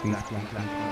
látni. látni, látni.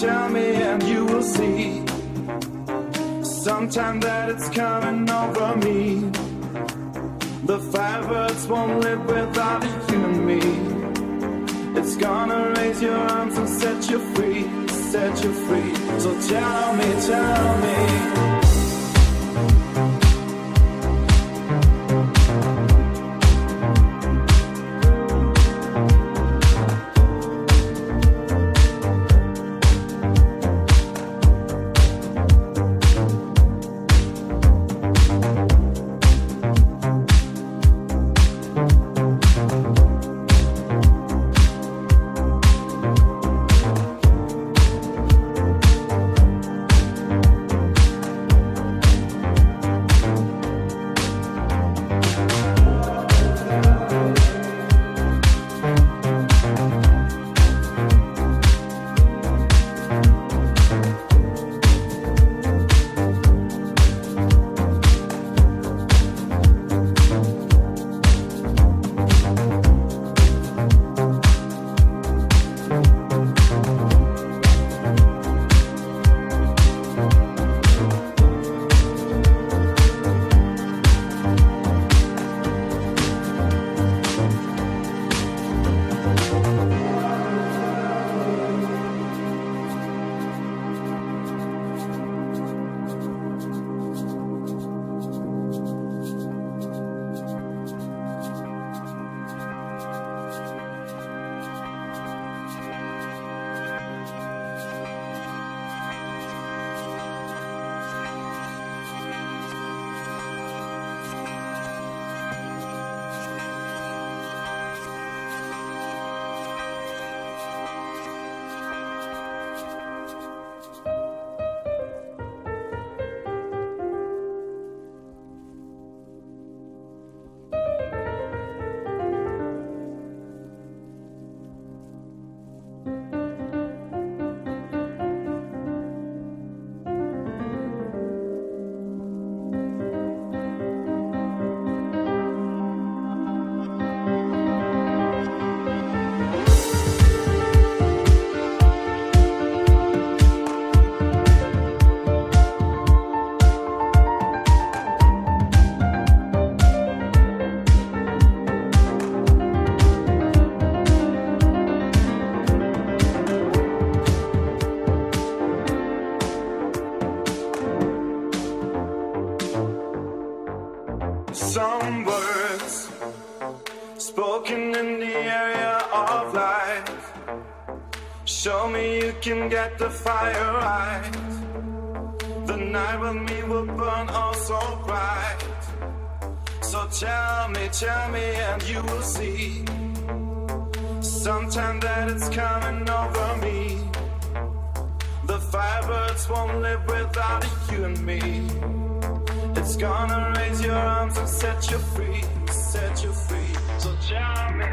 Tell me, and you will see. Sometime that it's coming over me. The firebirds won't live without you and me. It's gonna raise your arms and set you free, set you free. So tell me, tell me. The fire right. The night with me will burn all so bright. So tell me, tell me, and you will see. Sometime that it's coming over me. The firebirds won't live without you and me. It's gonna raise your arms and set you free, set you free. So tell me,